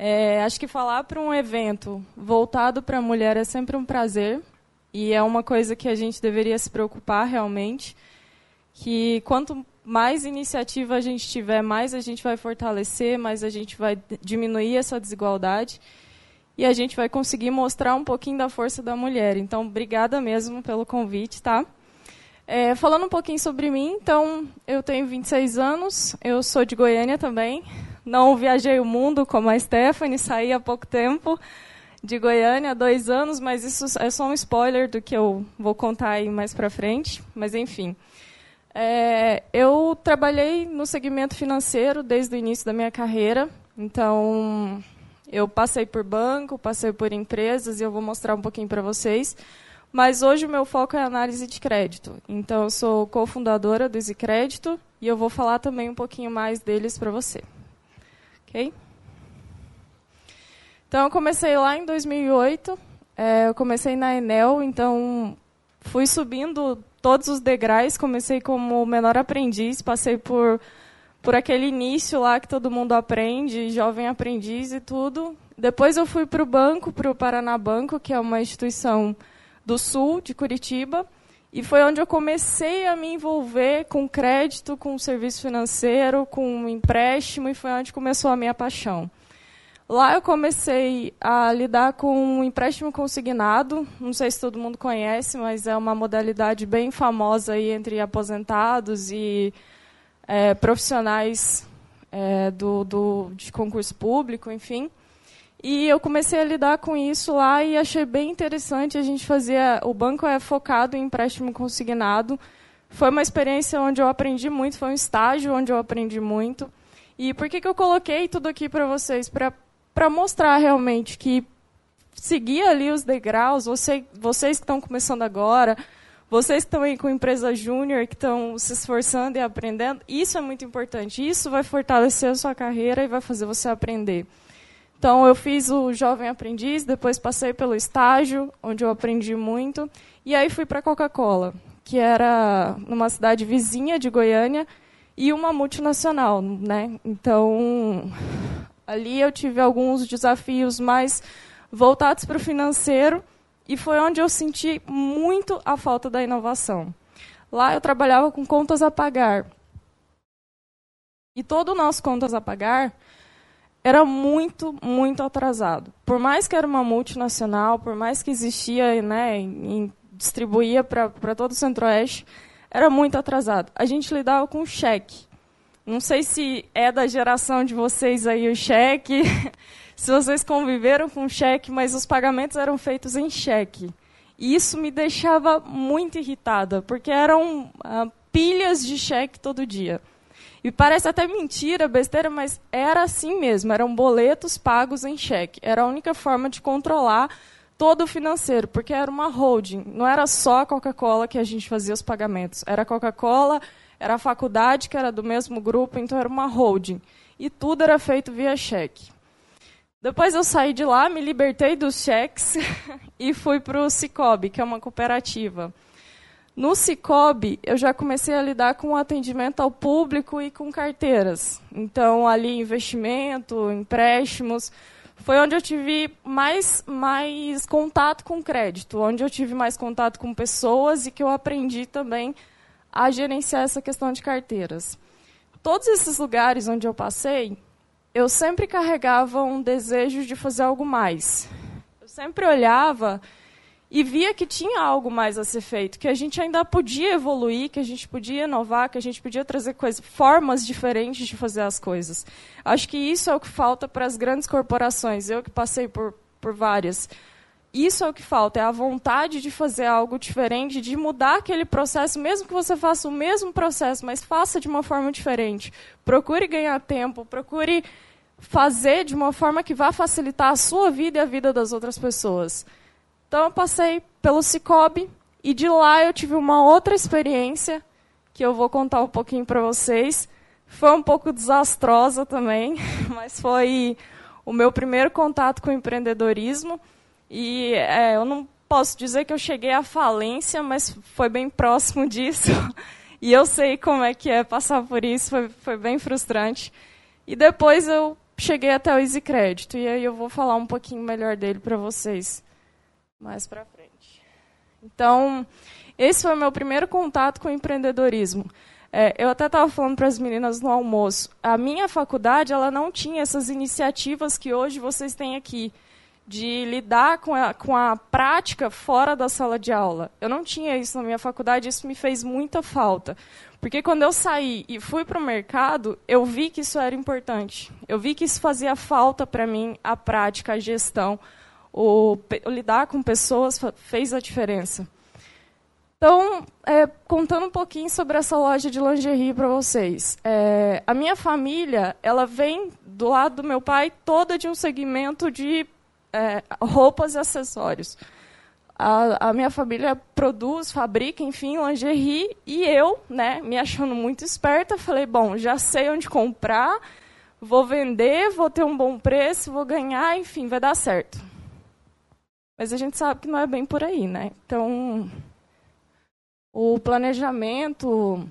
É, acho que falar para um evento voltado para a mulher é sempre um prazer e é uma coisa que a gente deveria se preocupar realmente. Que quanto mais iniciativa a gente tiver, mais a gente vai fortalecer, mais a gente vai diminuir essa desigualdade e a gente vai conseguir mostrar um pouquinho da força da mulher. Então, obrigada mesmo pelo convite, tá? É, falando um pouquinho sobre mim, então, eu tenho 26 anos, eu sou de Goiânia também, não viajei o mundo como a Stephanie, saí há pouco tempo de Goiânia, há dois anos, mas isso é só um spoiler do que eu vou contar aí mais para frente. Mas, enfim. É, eu trabalhei no segmento financeiro desde o início da minha carreira. Então, eu passei por banco, passei por empresas, e eu vou mostrar um pouquinho para vocês. Mas hoje o meu foco é análise de crédito. Então, eu sou cofundadora do Easy Crédito e eu vou falar também um pouquinho mais deles para você. Ok? Então, eu comecei lá em 2008. É, eu comecei na Enel, então fui subindo todos os degraus. Comecei como menor aprendiz, passei por, por aquele início lá que todo mundo aprende, jovem aprendiz e tudo. Depois eu fui para o banco, para o Paraná Banco, que é uma instituição do sul de Curitiba. E foi onde eu comecei a me envolver com crédito, com serviço financeiro, com empréstimo, e foi onde começou a minha paixão. Lá eu comecei a lidar com um empréstimo consignado. Não sei se todo mundo conhece, mas é uma modalidade bem famosa aí entre aposentados e é, profissionais é, do, do, de concurso público, enfim. E eu comecei a lidar com isso lá e achei bem interessante. A gente fazia. O banco é focado em empréstimo consignado. Foi uma experiência onde eu aprendi muito, foi um estágio onde eu aprendi muito. E por que, que eu coloquei tudo aqui para vocês? Para mostrar realmente que seguir ali os degraus, você, vocês que estão começando agora, vocês que estão aí com empresa júnior, que estão se esforçando e aprendendo, isso é muito importante. Isso vai fortalecer a sua carreira e vai fazer você aprender. Então, eu fiz o Jovem Aprendiz, depois passei pelo estágio, onde eu aprendi muito, e aí fui para a Coca-Cola, que era numa cidade vizinha de Goiânia e uma multinacional. Né? Então, ali eu tive alguns desafios mais voltados para o financeiro, e foi onde eu senti muito a falta da inovação. Lá eu trabalhava com contas a pagar. E todo o nosso contas a pagar era muito, muito atrasado. Por mais que era uma multinacional, por mais que existia, né, em, distribuía para todo o Centro-Oeste, era muito atrasado. A gente lidava com cheque. Não sei se é da geração de vocês aí o cheque, se vocês conviveram com cheque, mas os pagamentos eram feitos em cheque. E isso me deixava muito irritada, porque eram ah, pilhas de cheque todo dia. E parece até mentira, besteira, mas era assim mesmo. Eram boletos pagos em cheque. Era a única forma de controlar todo o financeiro, porque era uma holding. Não era só a Coca-Cola que a gente fazia os pagamentos. Era a Coca-Cola, era a faculdade que era do mesmo grupo, então era uma holding. E tudo era feito via cheque. Depois eu saí de lá, me libertei dos cheques e fui para o Cicobi, que é uma cooperativa. No Cicobi, eu já comecei a lidar com atendimento ao público e com carteiras. Então, ali, investimento, empréstimos. Foi onde eu tive mais, mais contato com crédito, onde eu tive mais contato com pessoas e que eu aprendi também a gerenciar essa questão de carteiras. Todos esses lugares onde eu passei, eu sempre carregava um desejo de fazer algo mais. Eu sempre olhava e via que tinha algo mais a ser feito, que a gente ainda podia evoluir, que a gente podia inovar, que a gente podia trazer formas diferentes de fazer as coisas. Acho que isso é o que falta para as grandes corporações. Eu que passei por, por várias. Isso é o que falta, é a vontade de fazer algo diferente, de mudar aquele processo, mesmo que você faça o mesmo processo, mas faça de uma forma diferente. Procure ganhar tempo, procure fazer de uma forma que vá facilitar a sua vida e a vida das outras pessoas. Então eu passei pelo Cicobi e de lá eu tive uma outra experiência que eu vou contar um pouquinho para vocês. Foi um pouco desastrosa também, mas foi o meu primeiro contato com empreendedorismo. E é, eu não posso dizer que eu cheguei à falência, mas foi bem próximo disso. E eu sei como é que é passar por isso, foi, foi bem frustrante. E depois eu cheguei até o Easy Crédito. E aí eu vou falar um pouquinho melhor dele para vocês mais para frente. Então, esse foi o meu primeiro contato com o empreendedorismo. É, eu até estava falando para as meninas no almoço. A minha faculdade ela não tinha essas iniciativas que hoje vocês têm aqui de lidar com a, com a prática fora da sala de aula. Eu não tinha isso na minha faculdade, isso me fez muita falta. Porque quando eu saí e fui para o mercado, eu vi que isso era importante. Eu vi que isso fazia falta para mim, a prática, a gestão. O, o lidar com pessoas fez a diferença. Então, é, contando um pouquinho sobre essa loja de lingerie para vocês. É, a minha família, ela vem do lado do meu pai toda de um segmento de é, roupas e acessórios. A, a, minha família produz, fabrica, enfim, lingerie, e eu, né, me achando muito esperta, falei, bom, já sei onde comprar, vou vender, vou ter um bom preço, vou ganhar, enfim, vai dar certo. Mas a gente sabe que não é bem por aí, né? Então, o planejamento,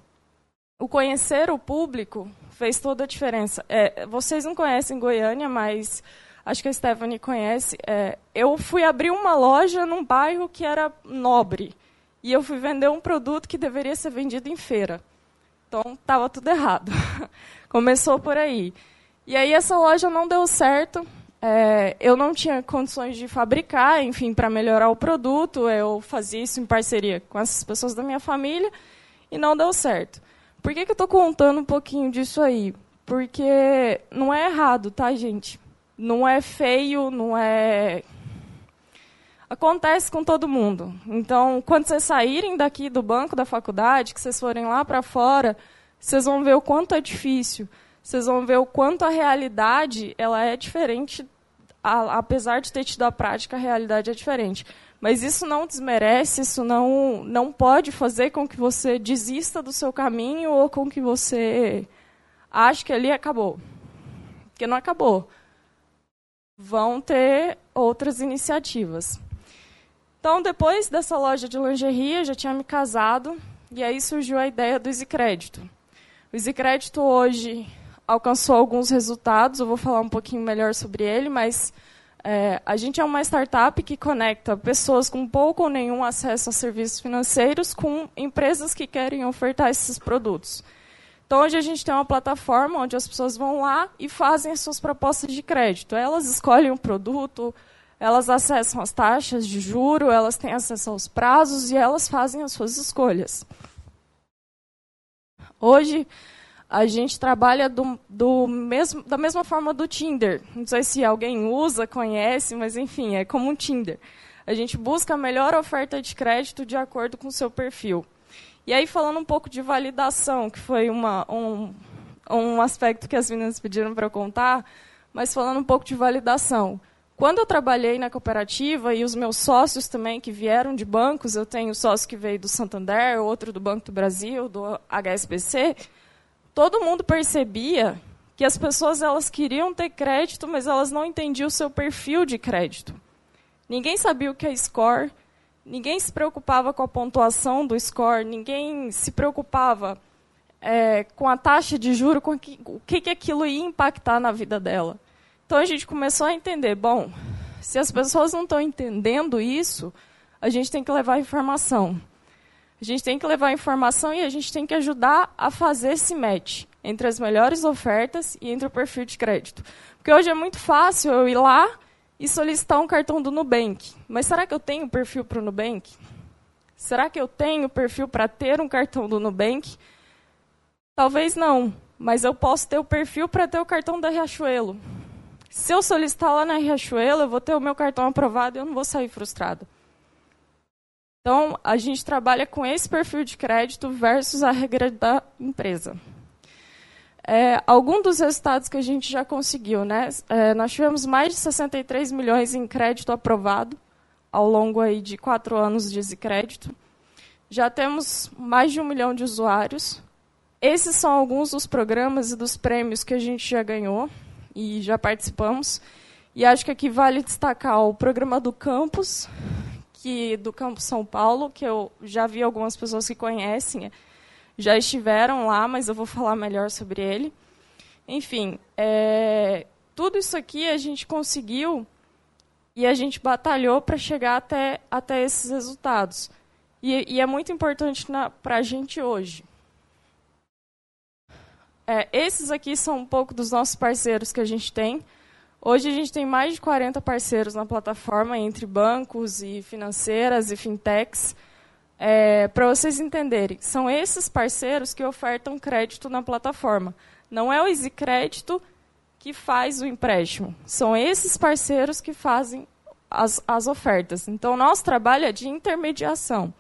o conhecer o público fez toda a diferença. É, vocês não conhecem Goiânia, mas acho que a Stephanie conhece. É, eu fui abrir uma loja num bairro que era nobre. E eu fui vender um produto que deveria ser vendido em feira. Então, estava tudo errado. Começou por aí. E aí, essa loja não deu certo. É, eu não tinha condições de fabricar, enfim, para melhorar o produto. Eu fazia isso em parceria com as pessoas da minha família e não deu certo. Por que, que eu estou contando um pouquinho disso aí? Porque não é errado, tá, gente? Não é feio, não é. Acontece com todo mundo. Então, quando vocês saírem daqui do banco da faculdade, que vocês forem lá para fora, vocês vão ver o quanto é difícil vocês vão ver o quanto a realidade ela é diferente, a, apesar de ter tido a prática, a realidade é diferente. Mas isso não desmerece, isso não, não pode fazer com que você desista do seu caminho ou com que você ache que ali acabou. Porque não acabou. Vão ter outras iniciativas. Então, depois dessa loja de lingerie, eu já tinha me casado, e aí surgiu a ideia do Easy Crédito. O Easy Crédito hoje alcançou alguns resultados, eu vou falar um pouquinho melhor sobre ele, mas é, a gente é uma startup que conecta pessoas com pouco ou nenhum acesso a serviços financeiros com empresas que querem ofertar esses produtos. Então, hoje a gente tem uma plataforma onde as pessoas vão lá e fazem as suas propostas de crédito. Elas escolhem um produto, elas acessam as taxas de juro, elas têm acesso aos prazos e elas fazem as suas escolhas. Hoje, a gente trabalha do, do mesmo, da mesma forma do Tinder. Não sei se alguém usa, conhece, mas enfim, é como um Tinder. A gente busca a melhor oferta de crédito de acordo com o seu perfil. E aí, falando um pouco de validação, que foi uma, um, um aspecto que as meninas pediram para contar, mas falando um pouco de validação. Quando eu trabalhei na cooperativa e os meus sócios também que vieram de bancos, eu tenho sócio que veio do Santander, outro do Banco do Brasil, do HSBC, todo mundo percebia que as pessoas elas queriam ter crédito, mas elas não entendiam o seu perfil de crédito. Ninguém sabia o que é score, ninguém se preocupava com a pontuação do score, ninguém se preocupava é, com a taxa de juro, com o que, que aquilo ia impactar na vida dela. Então a gente começou a entender, bom, se as pessoas não estão entendendo isso, a gente tem que levar informação. A gente tem que levar informação e a gente tem que ajudar a fazer esse match entre as melhores ofertas e entre o perfil de crédito. Porque hoje é muito fácil eu ir lá e solicitar um cartão do Nubank. Mas será que eu tenho perfil para o Nubank? Será que eu tenho perfil para ter um cartão do Nubank? Talvez não, mas eu posso ter o perfil para ter o cartão da Riachuelo. Se eu solicitar lá na Riachuelo, eu vou ter o meu cartão aprovado e eu não vou sair frustrado. Então, a gente trabalha com esse perfil de crédito versus a regra da empresa. É, algum dos resultados que a gente já conseguiu, né? É, nós tivemos mais de 63 milhões em crédito aprovado ao longo aí de quatro anos de crédito. Já temos mais de um milhão de usuários. Esses são alguns dos programas e dos prêmios que a gente já ganhou e já participamos. E acho que aqui vale destacar o programa do campus, que do Campo São Paulo, que eu já vi algumas pessoas que conhecem, já estiveram lá, mas eu vou falar melhor sobre ele. Enfim, é, tudo isso aqui a gente conseguiu e a gente batalhou para chegar até, até esses resultados. E, e é muito importante para a gente hoje. É, esses aqui são um pouco dos nossos parceiros que a gente tem. Hoje a gente tem mais de 40 parceiros na plataforma, entre bancos e financeiras e fintechs. É, Para vocês entenderem, são esses parceiros que ofertam crédito na plataforma. Não é o Easy Crédito que faz o empréstimo. São esses parceiros que fazem as, as ofertas. Então, nosso trabalho é de intermediação.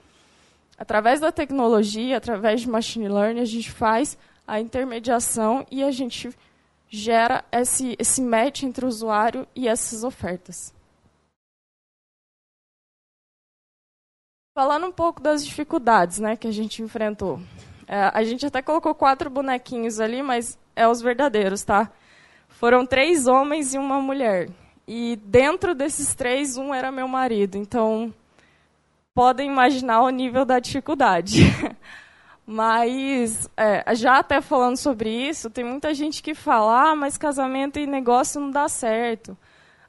Através da tecnologia, através de machine learning, a gente faz a intermediação e a gente gera esse, esse match entre o usuário e essas ofertas. Falando um pouco das dificuldades né, que a gente enfrentou. É, a gente até colocou quatro bonequinhos ali, mas é os verdadeiros, tá? Foram três homens e uma mulher. E dentro desses três, um era meu marido. Então, podem imaginar o nível da dificuldade. Mas, é, já até falando sobre isso, tem muita gente que fala, ah, mas casamento e negócio não dá certo.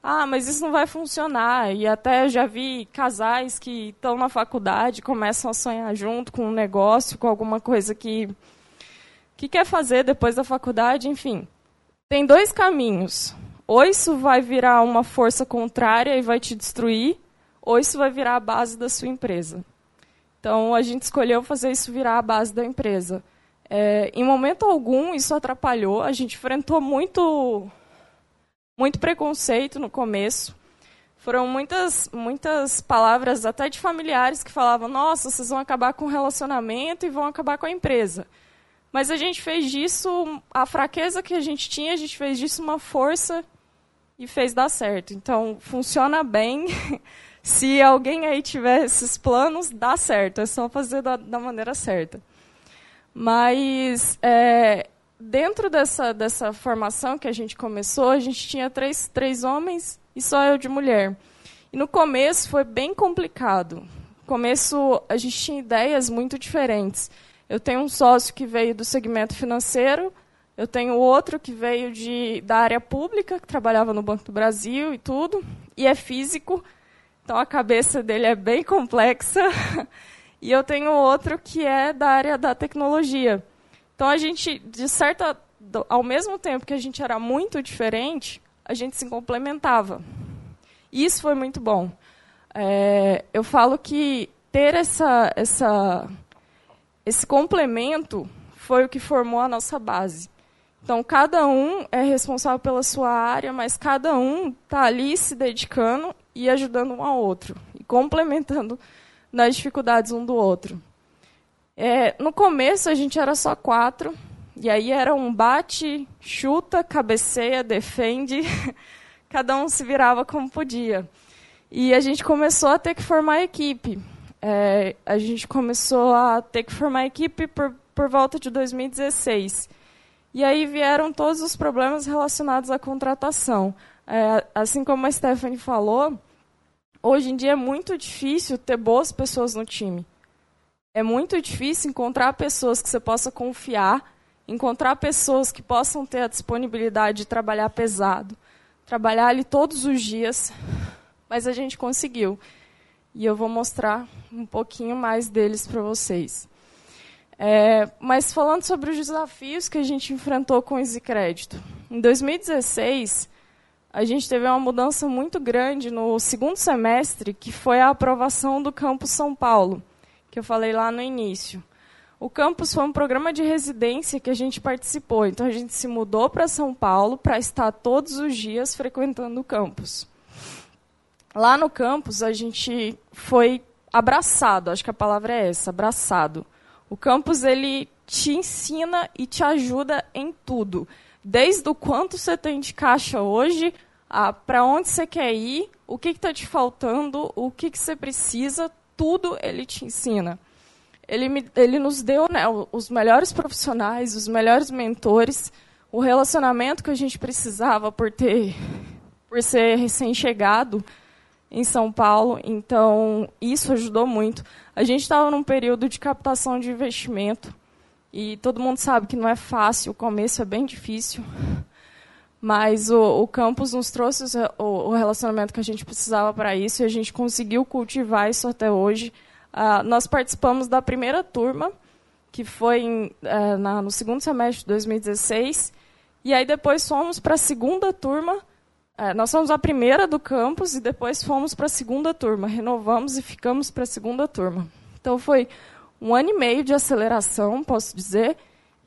Ah, mas isso não vai funcionar. E até já vi casais que estão na faculdade, começam a sonhar junto com um negócio, com alguma coisa que, que quer fazer depois da faculdade, enfim. Tem dois caminhos. Ou isso vai virar uma força contrária e vai te destruir, ou isso vai virar a base da sua empresa. Então, a gente escolheu fazer isso virar a base da empresa. É, em momento algum, isso atrapalhou. A gente enfrentou muito, muito preconceito no começo. Foram muitas, muitas palavras, até de familiares, que falavam: Nossa, vocês vão acabar com o relacionamento e vão acabar com a empresa. Mas a gente fez disso, a fraqueza que a gente tinha, a gente fez disso uma força e fez dar certo. Então, funciona bem. Se alguém aí tiver esses planos, dá certo, é só fazer da, da maneira certa. Mas é, dentro dessa, dessa formação que a gente começou, a gente tinha três, três homens e só eu de mulher. E no começo foi bem complicado. No começo a gente tinha ideias muito diferentes. Eu tenho um sócio que veio do segmento financeiro, eu tenho outro que veio de, da área pública, que trabalhava no Banco do Brasil e tudo, e é físico. Então a cabeça dele é bem complexa. e eu tenho outro que é da área da tecnologia. Então a gente, de certa, ao mesmo tempo que a gente era muito diferente, a gente se complementava. E isso foi muito bom. É, eu falo que ter essa, essa, esse complemento foi o que formou a nossa base. Então, cada um é responsável pela sua área, mas cada um está ali se dedicando e ajudando um ao outro, e complementando nas dificuldades um do outro. É, no começo, a gente era só quatro, e aí era um bate, chuta, cabeceia, defende, cada um se virava como podia. E a gente começou a ter que formar equipe. É, a gente começou a ter que formar equipe por, por volta de 2016. E aí vieram todos os problemas relacionados à contratação. É, assim como a Stephanie falou, hoje em dia é muito difícil ter boas pessoas no time. É muito difícil encontrar pessoas que você possa confiar, encontrar pessoas que possam ter a disponibilidade de trabalhar pesado, trabalhar ali todos os dias, mas a gente conseguiu. E eu vou mostrar um pouquinho mais deles para vocês. É, mas falando sobre os desafios que a gente enfrentou com o Easy Crédito. Em 2016, a gente teve uma mudança muito grande no segundo semestre, que foi a aprovação do Campus São Paulo, que eu falei lá no início. O campus foi um programa de residência que a gente participou, então a gente se mudou para São Paulo para estar todos os dias frequentando o campus. Lá no campus a gente foi abraçado, acho que a palavra é essa, abraçado o campus ele te ensina e te ajuda em tudo, desde o quanto você tem de caixa hoje, para onde você quer ir, o que está te faltando, o que, que você precisa, tudo ele te ensina. Ele, me, ele nos deu né, os melhores profissionais, os melhores mentores, o relacionamento que a gente precisava por ter, por ser recém-chegado em São Paulo, então isso ajudou muito. A gente estava num período de captação de investimento e todo mundo sabe que não é fácil, o começo é bem difícil. mas o, o campus nos trouxe o, o relacionamento que a gente precisava para isso e a gente conseguiu cultivar isso até hoje. Uh, nós participamos da primeira turma, que foi em, uh, na, no segundo semestre de 2016, e aí depois fomos para a segunda turma. Uh, nós fomos a primeira do campus e depois fomos para a segunda turma. Renovamos e ficamos para a segunda turma. Então foi um ano e meio de aceleração, posso dizer,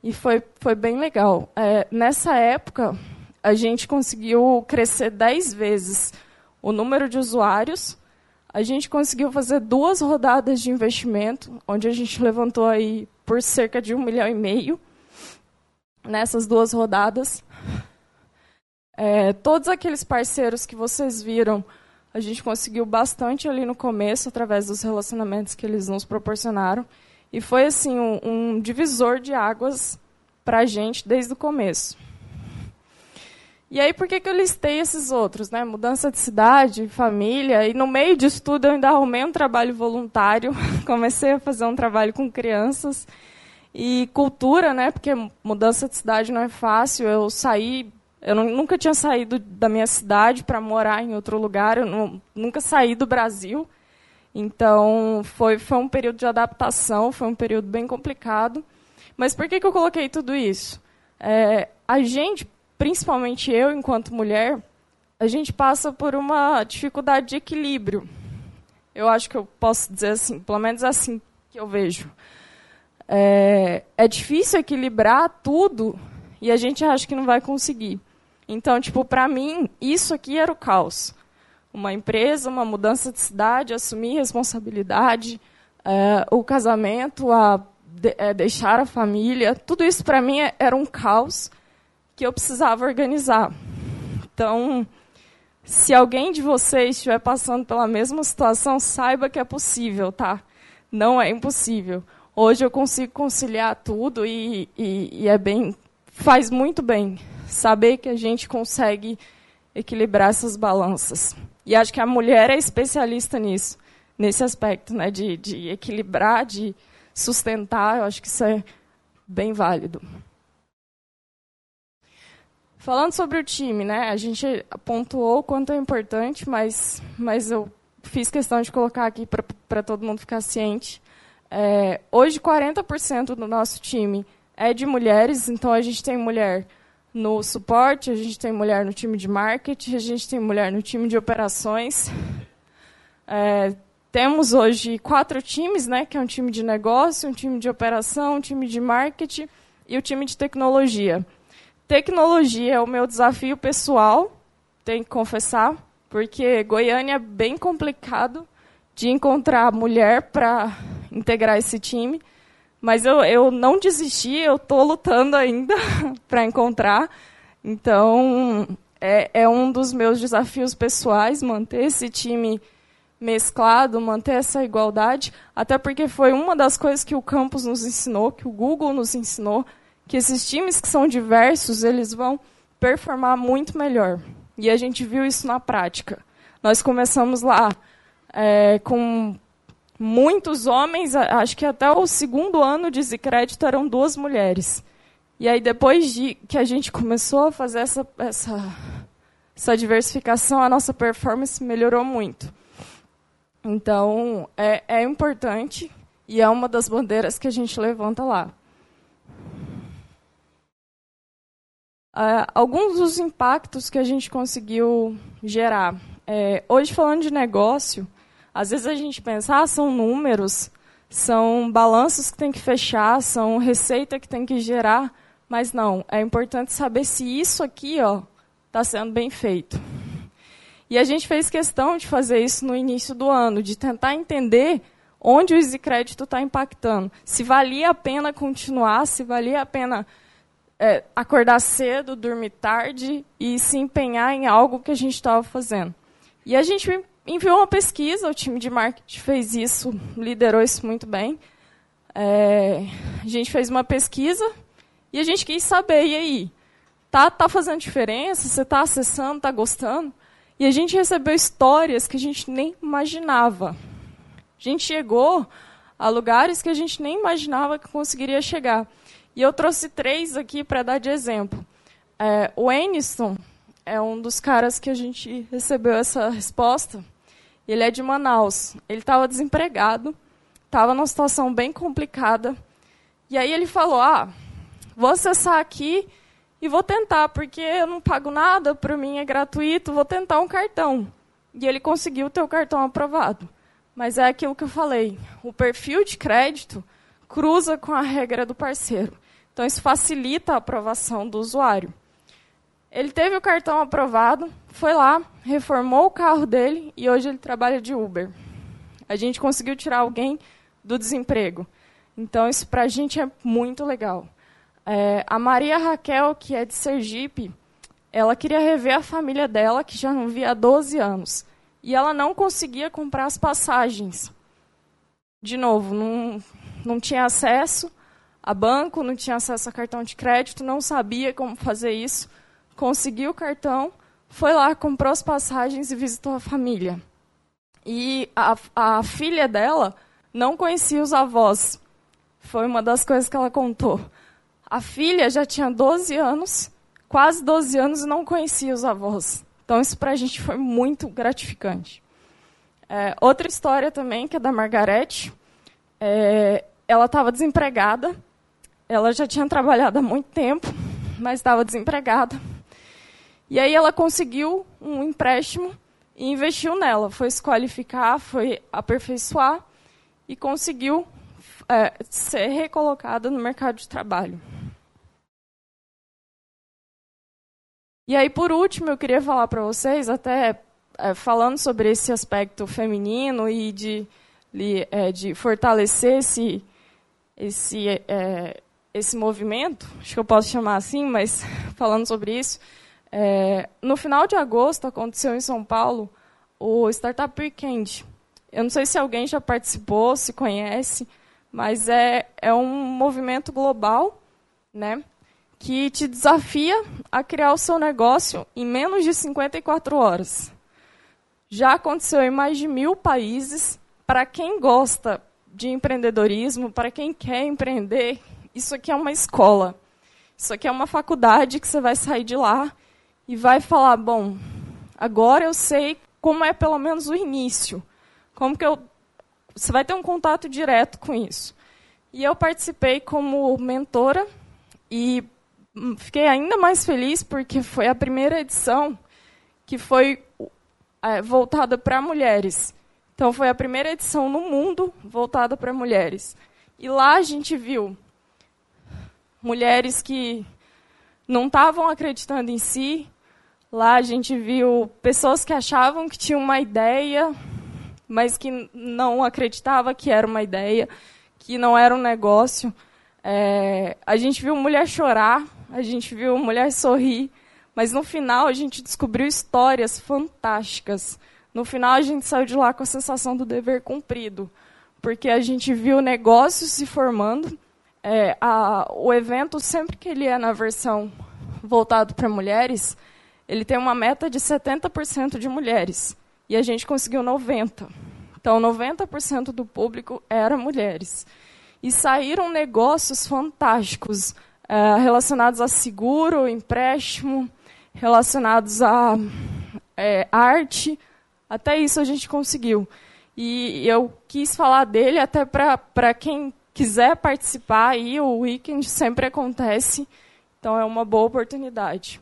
e foi, foi bem legal. É, nessa época, a gente conseguiu crescer 10 vezes o número de usuários. A gente conseguiu fazer duas rodadas de investimento, onde a gente levantou aí por cerca de um milhão e meio nessas duas rodadas. É, todos aqueles parceiros que vocês viram, a gente conseguiu bastante ali no começo, através dos relacionamentos que eles nos proporcionaram. E foi assim um, um divisor de águas para a gente desde o começo. E aí, por que, que eu listei esses outros? Né? Mudança de cidade, família, e no meio disso tudo eu ainda arrumei um trabalho voluntário, comecei a fazer um trabalho com crianças, e cultura, né? porque mudança de cidade não é fácil, eu saí, eu nunca tinha saído da minha cidade para morar em outro lugar, eu nunca saí do Brasil, então foi, foi um período de adaptação, foi um período bem complicado. Mas por que, que eu coloquei tudo isso? É, a gente principalmente eu, enquanto mulher, a gente passa por uma dificuldade de equilíbrio. Eu acho que eu posso dizer assim, pelo menos assim que eu vejo. É, é difícil equilibrar tudo e a gente acha que não vai conseguir. Então, tipo, para mim, isso aqui era o caos. Uma empresa, uma mudança de cidade, assumir responsabilidade, é, o casamento, a de, é, deixar a família, tudo isso para mim era um caos que eu precisava organizar. Então, se alguém de vocês estiver passando pela mesma situação, saiba que é possível, tá? Não é impossível. Hoje eu consigo conciliar tudo e, e, e é bem, faz muito bem saber que a gente consegue equilibrar essas balanças. E acho que a mulher é especialista nisso, nesse aspecto, né, de, de equilibrar, de sustentar. Eu acho que isso é bem válido. Falando sobre o time, né? A gente pontuou o quanto é importante, mas, mas eu fiz questão de colocar aqui para todo mundo ficar ciente. É, hoje, 40% do nosso time é de mulheres, então a gente tem mulher no suporte, a gente tem mulher no time de marketing, a gente tem mulher no time de operações. É, temos hoje quatro times, né, que é um time de negócio, um time de operação, um time de marketing e o time de tecnologia. Tecnologia é o meu desafio pessoal, tenho que confessar, porque Goiânia é bem complicado de encontrar mulher para integrar esse time. Mas eu, eu não desisti, eu estou lutando ainda para encontrar. Então, é, é um dos meus desafios pessoais manter esse time mesclado, manter essa igualdade, até porque foi uma das coisas que o campus nos ensinou, que o Google nos ensinou, que esses times que são diversos, eles vão performar muito melhor. E a gente viu isso na prática. Nós começamos lá é, com muitos homens, acho que até o segundo ano de Zicrédito eram duas mulheres. E aí, depois de que a gente começou a fazer essa, essa, essa diversificação, a nossa performance melhorou muito. Então, é, é importante e é uma das bandeiras que a gente levanta lá. Uh, alguns dos impactos que a gente conseguiu gerar. É, hoje, falando de negócio, às vezes a gente pensa, ah, são números, são balanços que tem que fechar, são receita que tem que gerar, mas não, é importante saber se isso aqui está sendo bem feito. E a gente fez questão de fazer isso no início do ano, de tentar entender onde o Easy Crédito está impactando. Se valia a pena continuar, se valia a pena é, acordar cedo, dormir tarde e se empenhar em algo que a gente estava fazendo. E a gente enviou uma pesquisa, o time de marketing fez isso, liderou isso muito bem. É, a gente fez uma pesquisa e a gente quis saber, e aí? Tá, tá fazendo diferença? Você está acessando, está gostando? E a gente recebeu histórias que a gente nem imaginava. A gente chegou a lugares que a gente nem imaginava que conseguiria chegar. E eu trouxe três aqui para dar de exemplo. É, o Eniston é um dos caras que a gente recebeu essa resposta. Ele é de Manaus. Ele estava desempregado, estava numa situação bem complicada. E aí ele falou: Ah, vou acessar aqui e vou tentar, porque eu não pago nada, para mim é gratuito, vou tentar um cartão. E ele conseguiu ter o cartão aprovado. Mas é aquilo que eu falei: o perfil de crédito cruza com a regra do parceiro. Então, isso facilita a aprovação do usuário. Ele teve o cartão aprovado, foi lá, reformou o carro dele e hoje ele trabalha de Uber. A gente conseguiu tirar alguém do desemprego. Então, isso para a gente é muito legal. É, a Maria Raquel, que é de Sergipe, ela queria rever a família dela, que já não via há 12 anos. E ela não conseguia comprar as passagens. De novo, não, não tinha acesso a banco, não tinha acesso a cartão de crédito, não sabia como fazer isso conseguiu o cartão, foi lá, comprou as passagens e visitou a família. E a, a filha dela não conhecia os avós. Foi uma das coisas que ela contou. A filha já tinha 12 anos, quase 12 anos, e não conhecia os avós. Então, isso para a gente foi muito gratificante. É, outra história também, que é da Margarete. É, ela estava desempregada. Ela já tinha trabalhado há muito tempo, mas estava desempregada. E aí ela conseguiu um empréstimo e investiu nela. Foi se qualificar, foi aperfeiçoar e conseguiu é, ser recolocada no mercado de trabalho. E aí, por último, eu queria falar para vocês, até é, falando sobre esse aspecto feminino e de, de, é, de fortalecer esse, esse, é, esse movimento, acho que eu posso chamar assim, mas falando sobre isso, é, no final de agosto aconteceu em São Paulo o Startup Weekend. Eu não sei se alguém já participou, se conhece, mas é, é um movimento global, né, que te desafia a criar o seu negócio em menos de 54 horas. Já aconteceu em mais de mil países. Para quem gosta de empreendedorismo, para quem quer empreender, isso aqui é uma escola. Isso aqui é uma faculdade que você vai sair de lá e vai falar, bom, agora eu sei como é pelo menos o início. Como que eu você vai ter um contato direto com isso. E eu participei como mentora e fiquei ainda mais feliz porque foi a primeira edição que foi é, voltada para mulheres. Então foi a primeira edição no mundo voltada para mulheres. E lá a gente viu mulheres que não estavam acreditando em si. Lá a gente viu pessoas que achavam que tinham uma ideia, mas que não acreditava que era uma ideia, que não era um negócio. É, a gente viu mulher chorar, a gente viu mulher sorrir, mas no final a gente descobriu histórias fantásticas. No final a gente saiu de lá com a sensação do dever cumprido, porque a gente viu negócios se formando, é, a, o evento, sempre que ele é na versão voltado para mulheres, ele tem uma meta de 70% de mulheres. E a gente conseguiu 90%. Então, 90% do público era mulheres. E saíram negócios fantásticos é, relacionados a seguro, empréstimo, relacionados a é, arte. Até isso a gente conseguiu. E eu quis falar dele até para quem quiser participar, aí o weekend sempre acontece, então é uma boa oportunidade.